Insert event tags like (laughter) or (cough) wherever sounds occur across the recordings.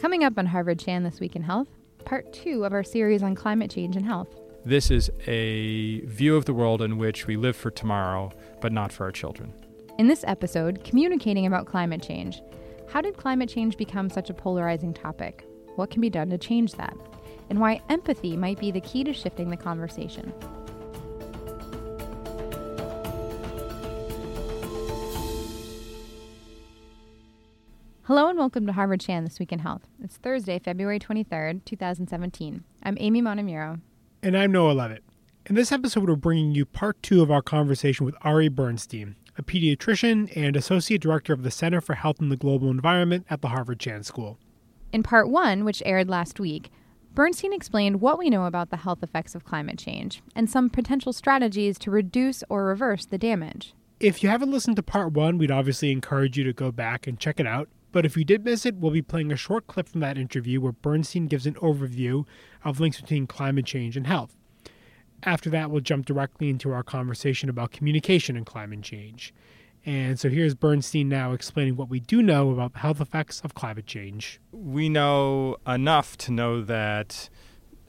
Coming up on Harvard Chan This Week in Health, part two of our series on climate change and health. This is a view of the world in which we live for tomorrow, but not for our children. In this episode, communicating about climate change. How did climate change become such a polarizing topic? What can be done to change that? And why empathy might be the key to shifting the conversation. Hello and welcome to Harvard Chan This Week in Health. It's Thursday, February 23rd, 2017. I'm Amy Montemuro. And I'm Noah Leavitt. In this episode, we're bringing you part two of our conversation with Ari Bernstein, a pediatrician and associate director of the Center for Health and the Global Environment at the Harvard Chan School. In part one, which aired last week, Bernstein explained what we know about the health effects of climate change and some potential strategies to reduce or reverse the damage. If you haven't listened to part one, we'd obviously encourage you to go back and check it out. But if you did miss it, we'll be playing a short clip from that interview where Bernstein gives an overview of links between climate change and health. After that, we'll jump directly into our conversation about communication and climate change. And so here's Bernstein now explaining what we do know about the health effects of climate change. We know enough to know that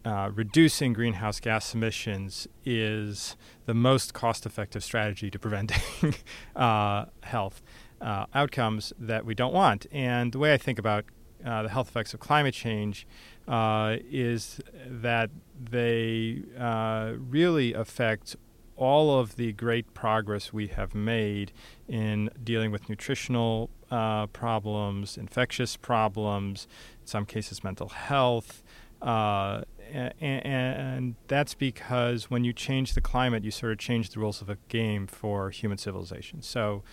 uh, reducing greenhouse gas emissions is the most cost effective strategy to preventing (laughs) uh, health uh, outcomes that we don't want. And the way I think about uh, the health effects of climate change uh, is that they uh, really affect all of the great progress we have made in dealing with nutritional uh, problems, infectious problems, in some cases, mental health. Uh, and, that's because when you change the climate, you sort of change the rules of the game for human civilization. So,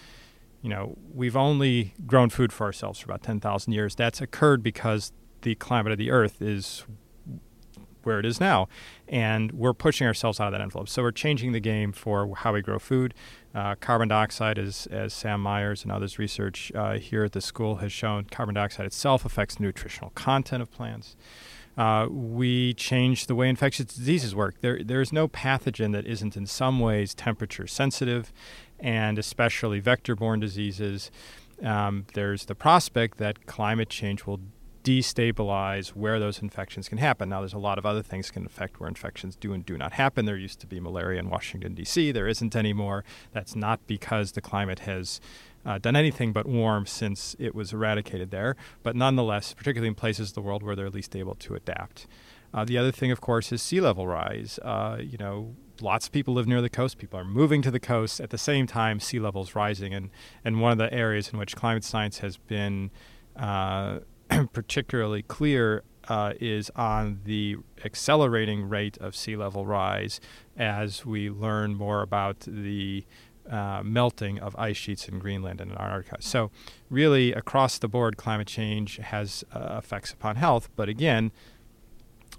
you know, we've only grown food for ourselves for about 10,000 years. That's occurred because the climate of the earth is where it is now. And we're pushing ourselves out of that envelope. So we're changing the game for how we grow food. Uh, carbon dioxide, as, as Sam Myers and others' research uh, here at the school has shown, carbon dioxide itself affects the nutritional content of plants. Uh, we change the way infectious diseases work. There, there is no pathogen that isn't in some ways temperature sensitive, and especially vector borne diseases, um, there's the prospect that climate change will destabilize where those infections can happen. Now, there's a lot of other things can affect where infections do and do not happen. There used to be malaria in Washington, D.C., there isn't anymore. That's not because the climate has uh, done anything but warm since it was eradicated there, but nonetheless, particularly in places of the world where they're least able to adapt. Uh, the other thing, of course, is sea level rise. Uh, you know, lots of people live near the coast. People are moving to the coast. At the same time, sea levels rising, and and one of the areas in which climate science has been uh, (clears throat) particularly clear uh, is on the accelerating rate of sea level rise as we learn more about the uh, melting of ice sheets in Greenland and in Antarctica. So, really, across the board, climate change has uh, effects upon health. But again,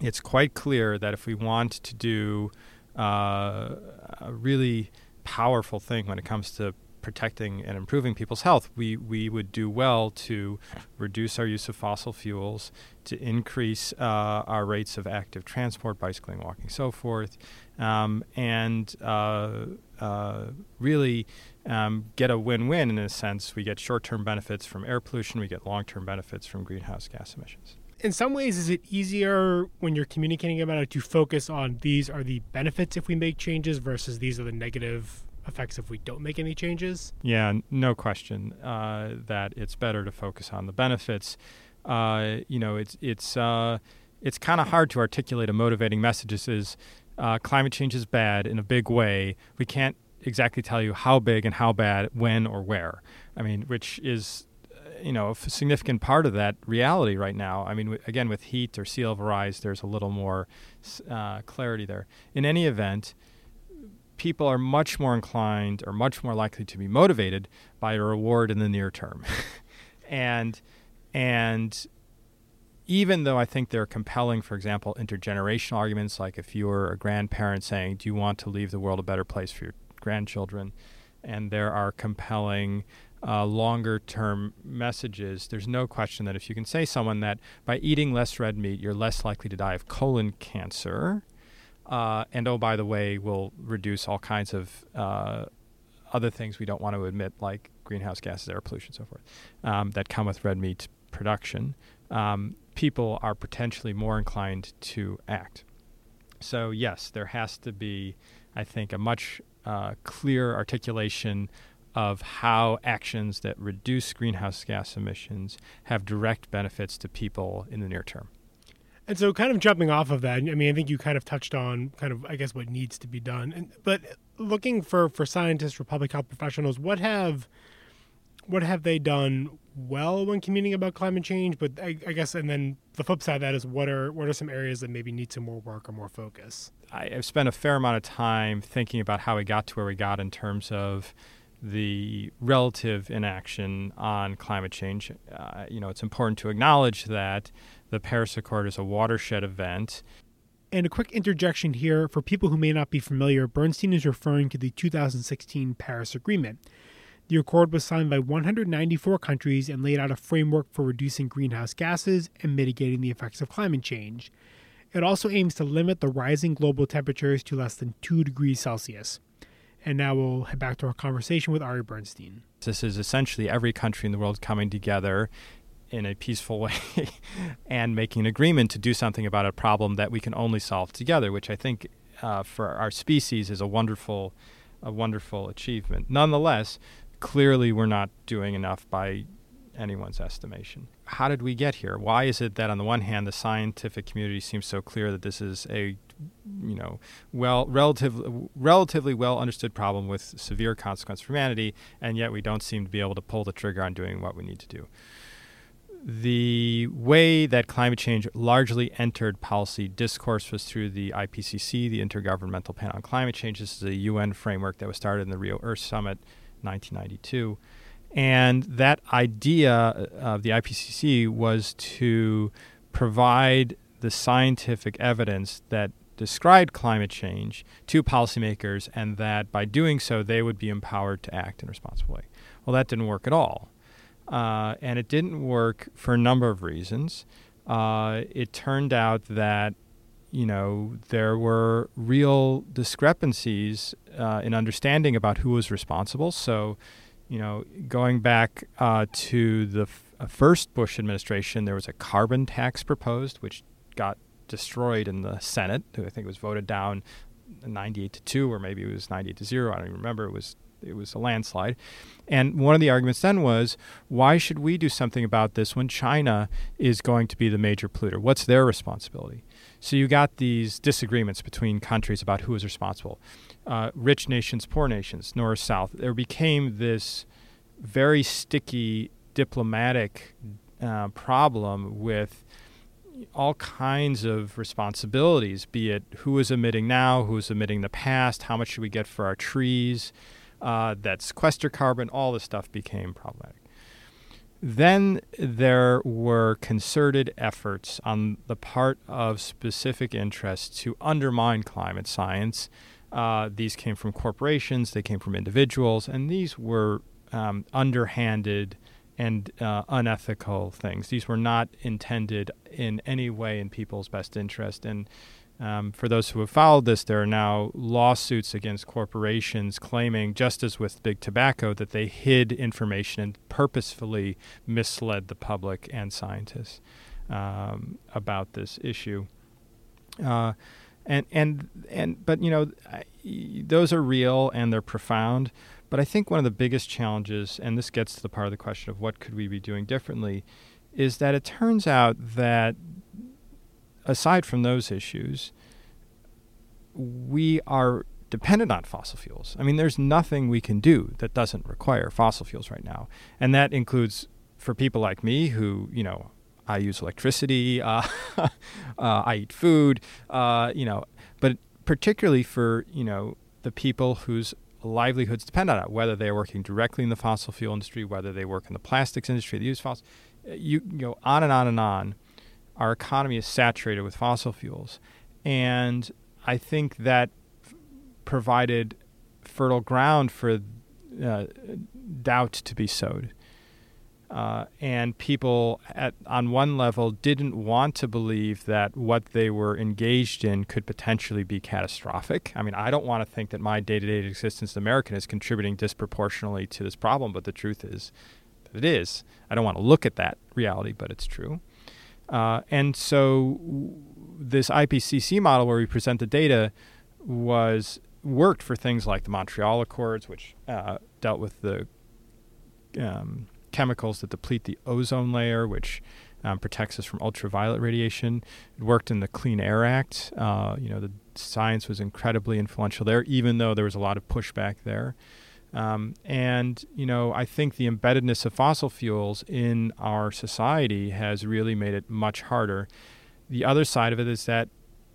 it's quite clear that if we want to do uh, a really powerful thing when it comes to protecting and improving people's health, we, we would do well to reduce our use of fossil fuels, to increase uh, our rates of active transport, bicycling, walking, so forth, um, and uh, uh, really um, get a win win in a sense. We get short term benefits from air pollution, we get long term benefits from greenhouse gas emissions in some ways, is it easier when you're communicating about it to focus on these are the benefits if we make changes versus these are the negative effects if we don't make any changes? Yeah, no question uh, that it's better to focus on the benefits. Uh, you know, it's it's uh, it's kind of hard to articulate a motivating message. Is uh, climate change is bad in a big way. We can't exactly tell you how big and how bad, when or where. I mean, which is you know a significant part of that reality right now. I mean, w- again, with heat or sea level rise, there's a little more uh, clarity there. In any event, people are much more inclined or much more likely to be motivated by a reward in the near term, (laughs) and and even though I think they're compelling, for example, intergenerational arguments, like if you're a grandparent saying, "Do you want to leave the world a better place for your grandchildren?" and there are compelling uh, longer term messages, there's no question that if you can say someone that by eating less red meat, you're less likely to die of colon cancer, uh, and oh, by the way, will reduce all kinds of uh, other things we don't want to admit, like greenhouse gases, air pollution, so forth, um, that come with red meat production. Um, people are potentially more inclined to act. So, yes, there has to be, I think, a much uh, clearer articulation of how actions that reduce greenhouse gas emissions have direct benefits to people in the near term. And so, kind of jumping off of that, I mean, I think you kind of touched on kind of, I guess, what needs to be done. And, but looking for for scientists, for public health professionals, what have what have they done well when communicating about climate change? But I, I, guess, and then the flip side of that is what are what are some areas that maybe need some more work or more focus? I, have spent a fair amount of time thinking about how we got to where we got in terms of the relative inaction on climate change. Uh, you know, it's important to acknowledge that the Paris Accord is a watershed event. And a quick interjection here for people who may not be familiar Bernstein is referring to the 2016 Paris Agreement. The accord was signed by 194 countries and laid out a framework for reducing greenhouse gases and mitigating the effects of climate change. It also aims to limit the rising global temperatures to less than 2 degrees Celsius. And now we'll head back to our conversation with Ari Bernstein. This is essentially every country in the world coming together in a peaceful (laughs) way and making an agreement to do something about a problem that we can only solve together, which I think uh, for our species is a wonderful, a wonderful achievement. Nonetheless, clearly we're not doing enough by anyone's estimation. How did we get here? Why is it that on the one hand the scientific community seems so clear that this is a you know well relatively relatively well understood problem with severe consequence for humanity and yet we don't seem to be able to pull the trigger on doing what we need to do. The way that climate change largely entered policy discourse was through the IPCC, the Intergovernmental Panel on Climate Change. This is a UN framework that was started in the Rio Earth Summit 1992. And that idea of the IPCC was to provide the scientific evidence that described climate change to policymakers, and that by doing so, they would be empowered to act in a responsible way. Well, that didn't work at all. Uh, and it didn't work for a number of reasons. Uh, it turned out that you know, there were real discrepancies uh, in understanding about who was responsible. So, you know, going back uh, to the f- uh, first Bush administration, there was a carbon tax proposed, which got destroyed in the Senate. I think it was voted down 98 to 2, or maybe it was 98 to 0. I don't even remember. It was it was a landslide. And one of the arguments then was, why should we do something about this when China is going to be the major polluter? What's their responsibility? So you got these disagreements between countries about who is responsible. Uh, rich nations, poor nations, north, south. There became this very sticky diplomatic uh, problem with all kinds of responsibilities, be it who is emitting now, who is emitting the past, how much should we get for our trees, uh, that sequester carbon, all this stuff became problematic. Then there were concerted efforts on the part of specific interests to undermine climate science. Uh, these came from corporations, they came from individuals, and these were um, underhanded and uh, unethical things. These were not intended in any way in people's best interest. And um, for those who have followed this, there are now lawsuits against corporations claiming, just as with big tobacco, that they hid information and purposefully misled the public and scientists um, about this issue. Uh, and and and but you know, those are real and they're profound. But I think one of the biggest challenges, and this gets to the part of the question of what could we be doing differently, is that it turns out that aside from those issues, we are dependent on fossil fuels. I mean, there's nothing we can do that doesn't require fossil fuels right now. And that includes for people like me who, you know, I use electricity, uh, (laughs) uh, I eat food, uh, you know, but particularly for, you know, the people whose livelihoods depend on it, whether they're working directly in the fossil fuel industry, whether they work in the plastics industry, they use fossil, you, you go on and on and on our economy is saturated with fossil fuels. And I think that f- provided fertile ground for uh, doubt to be sowed. Uh, and people at on one level didn't want to believe that what they were engaged in could potentially be catastrophic. I mean, I don't want to think that my day-to-day existence as an American is contributing disproportionately to this problem, but the truth is that it is. I don't want to look at that reality, but it's true. Uh, and so this IPCC model where we present the data was worked for things like the Montreal Accords, which uh, dealt with the um, chemicals that deplete the ozone layer, which um, protects us from ultraviolet radiation. It worked in the Clean Air Act. Uh, you know, the science was incredibly influential there, even though there was a lot of pushback there. Um, and, you know, I think the embeddedness of fossil fuels in our society has really made it much harder. The other side of it is that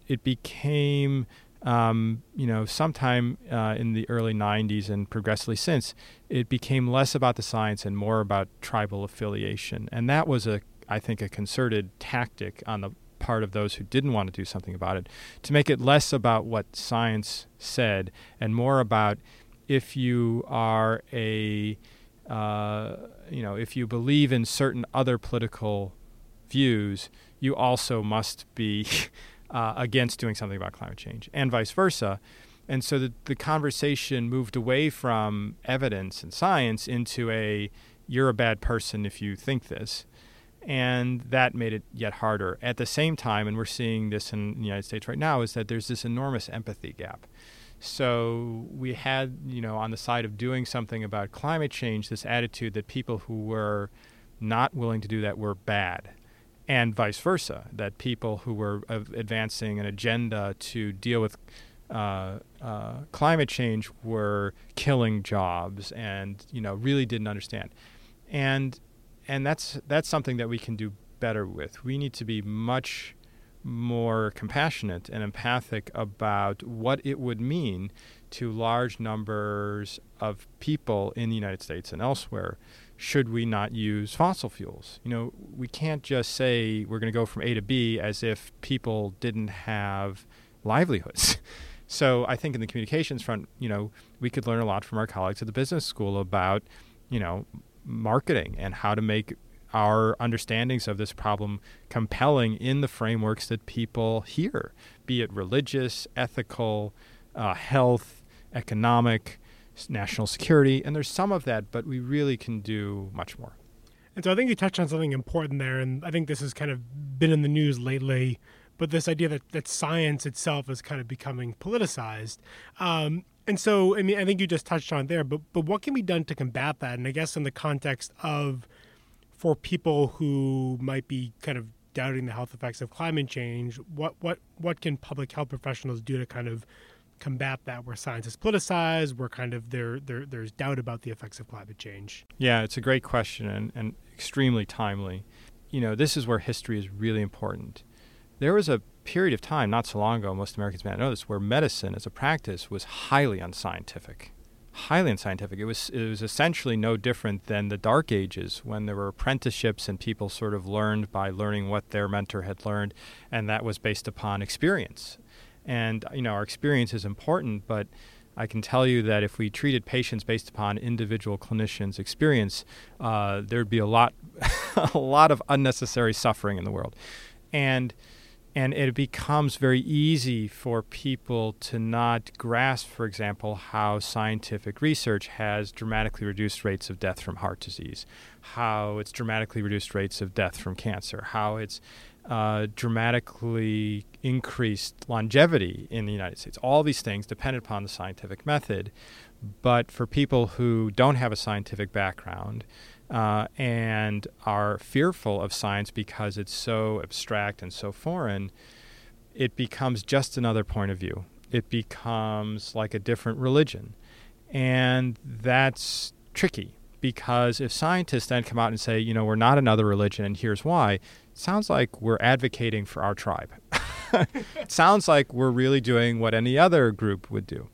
it became, um, you know, sometime uh, in the early 90s and progressively since, it became less about the science and more about tribal affiliation. And that was, a, I think, a concerted tactic on the part of those who didn't want to do something about it to make it less about what science said and more about if you are a uh, you know if you believe in certain other political views, you also must be (laughs) uh, against doing something about climate change, and vice versa. And so the, the conversation moved away from evidence and science into a you're a bad person if you think this. And that made it yet harder. At the same time, and we're seeing this in the United States right now, is that there's this enormous empathy gap. So we had, you know, on the side of doing something about climate change, this attitude that people who were not willing to do that were bad, and vice versa, that people who were advancing an agenda to deal with uh, uh, climate change were killing jobs, and you know, really didn't understand, and and that's that's something that we can do better with. We need to be much more compassionate and empathic about what it would mean to large numbers of people in the United States and elsewhere should we not use fossil fuels. You know, we can't just say we're going to go from A to B as if people didn't have livelihoods. (laughs) so I think in the communications front, you know, we could learn a lot from our colleagues at the business school about, you know, marketing and how to make our understandings of this problem compelling in the frameworks that people hear, be it religious, ethical, uh, health, economic, national security. And there's some of that, but we really can do much more. And so I think you touched on something important there. And I think this has kind of been in the news lately. But this idea that, that science itself is kind of becoming politicized. Um, and so, I mean, I think you just touched on there, but, but what can be done to combat that? And I guess in the context of for people who might be kind of doubting the health effects of climate change, what what what can public health professionals do to kind of combat that where science is politicized, where kind of there, there there's doubt about the effects of climate change? Yeah, it's a great question and, and extremely timely. You know, this is where history is really important. There was a period of time not so long ago, most Americans may not know this, where medicine as a practice was highly unscientific highly unscientific. It was it was essentially no different than the Dark Ages when there were apprenticeships and people sort of learned by learning what their mentor had learned, and that was based upon experience. And you know our experience is important, but I can tell you that if we treated patients based upon individual clinicians' experience, uh, there'd be a lot (laughs) a lot of unnecessary suffering in the world, and and it becomes very easy for people to not grasp, for example, how scientific research has dramatically reduced rates of death from heart disease, how it's dramatically reduced rates of death from cancer, how it's uh, dramatically increased longevity in the United States. All these things depend upon the scientific method. But for people who don't have a scientific background, uh, and are fearful of science because it's so abstract and so foreign, it becomes just another point of view. It becomes like a different religion. And that's tricky because if scientists then come out and say, you know, we're not another religion and here's why, sounds like we're advocating for our tribe. (laughs) sounds like we're really doing what any other group would do.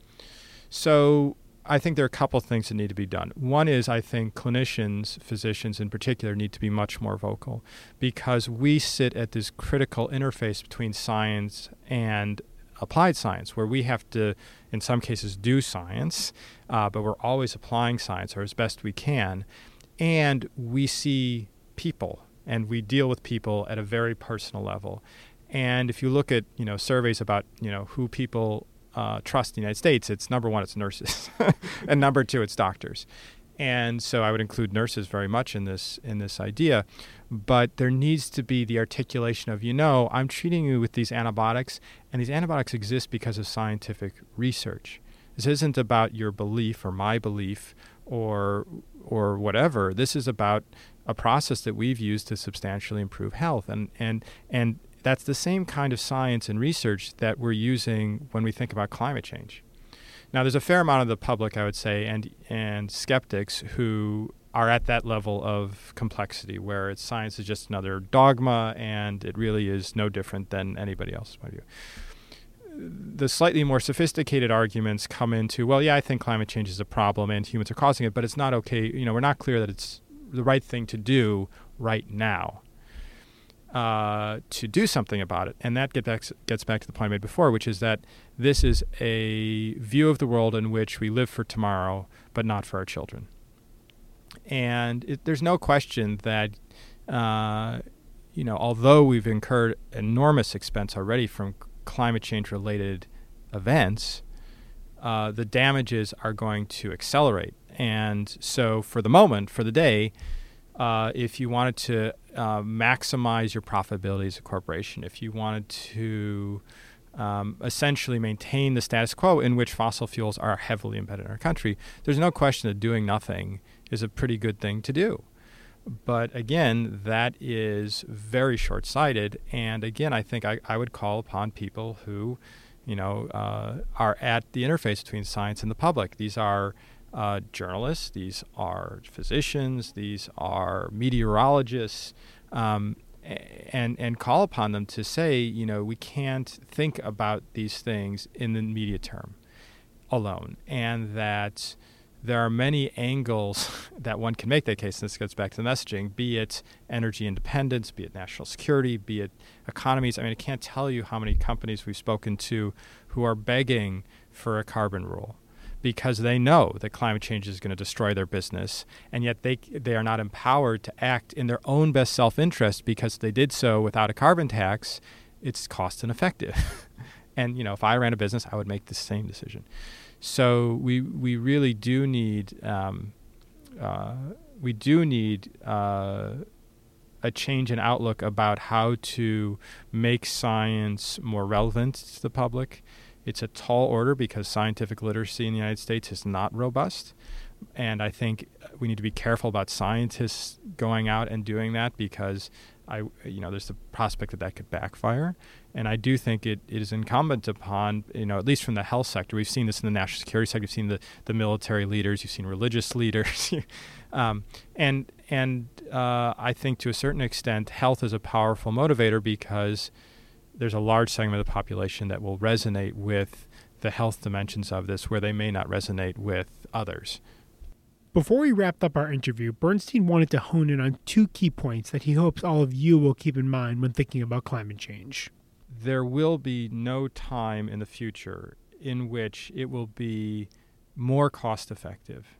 So I think there are a couple of things that need to be done. One is I think clinicians, physicians in particular, need to be much more vocal because we sit at this critical interface between science and applied science, where we have to, in some cases, do science, uh, but we're always applying science or as best we can. And we see people and we deal with people at a very personal level. And if you look at you know surveys about you know who people uh, trust in the United States, it's number one, it's nurses, (laughs) and number two, it's doctors. And so I would include nurses very much in this in this idea. but there needs to be the articulation of, you know, I'm treating you with these antibiotics, and these antibiotics exist because of scientific research. This isn't about your belief or my belief or or whatever. This is about a process that we've used to substantially improve health, and and and that's the same kind of science and research that we're using when we think about climate change. Now, there's a fair amount of the public, I would say, and and skeptics who are at that level of complexity where it's science is just another dogma and it really is no different than anybody view. The slightly more sophisticated arguments come into, well, yeah, I think climate change is a problem and humans are causing it, but it's not okay. You know, we're not clear that it's the right thing to do right now uh, to do something about it. And that get back, gets back to the point I made before, which is that this is a view of the world in which we live for tomorrow, but not for our children. And it, there's no question that, uh, you know, although we've incurred enormous expense already from climate change related events, uh, the damages are going to accelerate. And so, for the moment, for the day, uh, if you wanted to uh, maximize your profitability as a corporation, if you wanted to um, essentially maintain the status quo in which fossil fuels are heavily embedded in our country, there's no question that doing nothing is a pretty good thing to do. But again, that is very short sighted. And again, I think I, I would call upon people who, you know, uh, are at the interface between science and the public. These are uh, journalists, these are physicians, these are meteorologists, um, and and call upon them to say, you know, we can't think about these things in the media term alone, and that there are many angles (laughs) that one can make that case. And this gets back to the messaging, be it energy independence, be it national security, be it economies. I mean, I can't tell you how many companies we've spoken to who are begging for a carbon rule because they know that climate change is going to destroy their business, and yet they they are not empowered to act in their own best self-interest because they did so without a carbon tax. It's cost ineffective, (laughs) and you know if I ran a business, I would make the same decision. So we we really do need um, uh, we do need. Uh, a change in outlook about how to make science more relevant to the public it's a tall order because scientific literacy in the United States is not robust. And I think we need to be careful about scientists going out and doing that because I, you know, there's the prospect that that could backfire. And I do think it, it is incumbent upon, you know, at least from the health sector, we've seen this in the national security sector, we've seen the, the military leaders, you've seen religious (laughs) leaders. um, and and uh, I think to a certain extent, health is a powerful motivator because – there's a large segment of the population that will resonate with the health dimensions of this where they may not resonate with others. Before we wrapped up our interview, Bernstein wanted to hone in on two key points that he hopes all of you will keep in mind when thinking about climate change. There will be no time in the future in which it will be more cost effective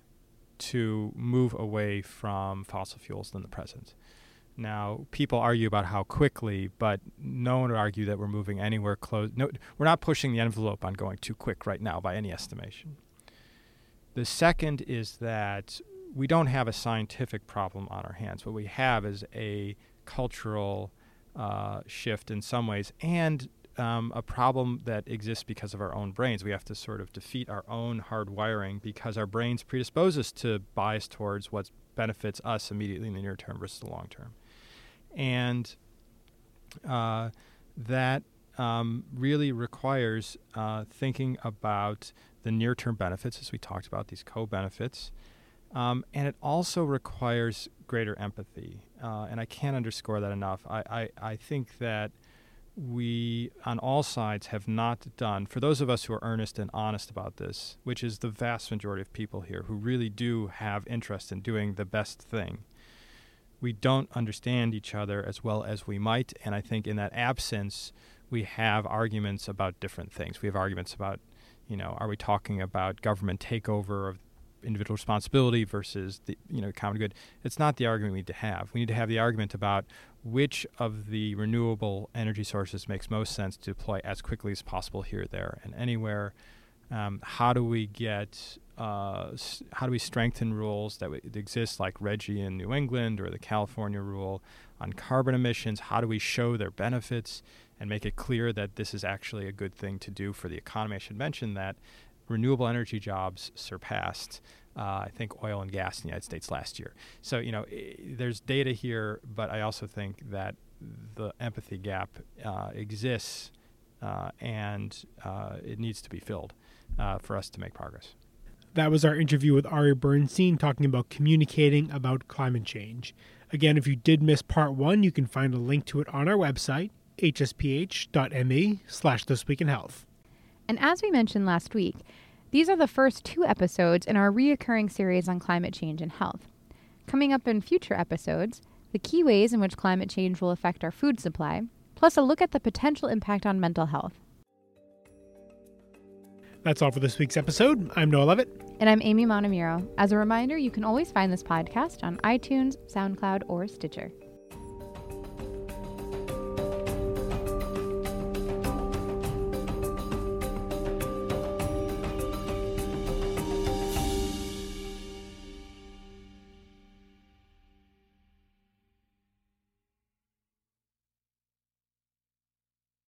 to move away from fossil fuels than the present. Now, people argue about how quickly, but no one would argue that we're moving anywhere close. No, we're not pushing the envelope on going too quick right now by any estimation. The second is that we don't have a scientific problem on our hands. What we have is a cultural uh, shift in some ways and um, a problem that exists because of our own brains. We have to sort of defeat our own hardwiring because our brains predispose us to bias towards what benefits us immediately in the near term versus the long term and uh, that um, really requires uh, thinking about the near term benefits, as we talked about, these co benefits. Um, and it also requires greater empathy. Uh, and I can't underscore that enough. I, I, I think that we, on all sides, have not done, for those of us who are earnest and honest about this, which is the vast majority of people here who really do have interest in doing the best thing, we don't understand each other as well as we might. And I think in that absence, we have arguments about different things. We have arguments about, you know, are we talking about government takeover of individual responsibility versus the you know common good? It's not the argument we need to have. We need to have the argument about which of the renewable energy sources makes most sense to deploy as quickly as possible here, there, and anywhere. Um, how do we get uh, how do we strengthen rules that w- exist like RGGI in New England or the California rule on carbon emissions? How do we show their benefits and make it clear that this is actually a good thing to do for the economy? I should mention that renewable energy jobs surpassed, uh, I think, oil and gas in the United States last year. So, you know, I- there's data here, but I also think that the empathy gap uh, exists uh, and uh, it needs to be filled for us to make progress. That was our interview with Ari Bernstein talking about communicating about climate change. Again, if you did miss part one, you can find a link to it on our website, hsph.me slash This Week in Health. And as we mentioned last week, these are the first two episodes in our reoccurring series on climate change and health. Coming up in future episodes, the key ways in which climate change will affect our food supply, plus a look at the potential impact on mental health. That's all for this week's episode. I'm Noah Leavitt. And I'm Amy Montemuro. As a reminder, you can always find this podcast on iTunes, SoundCloud, or Stitcher.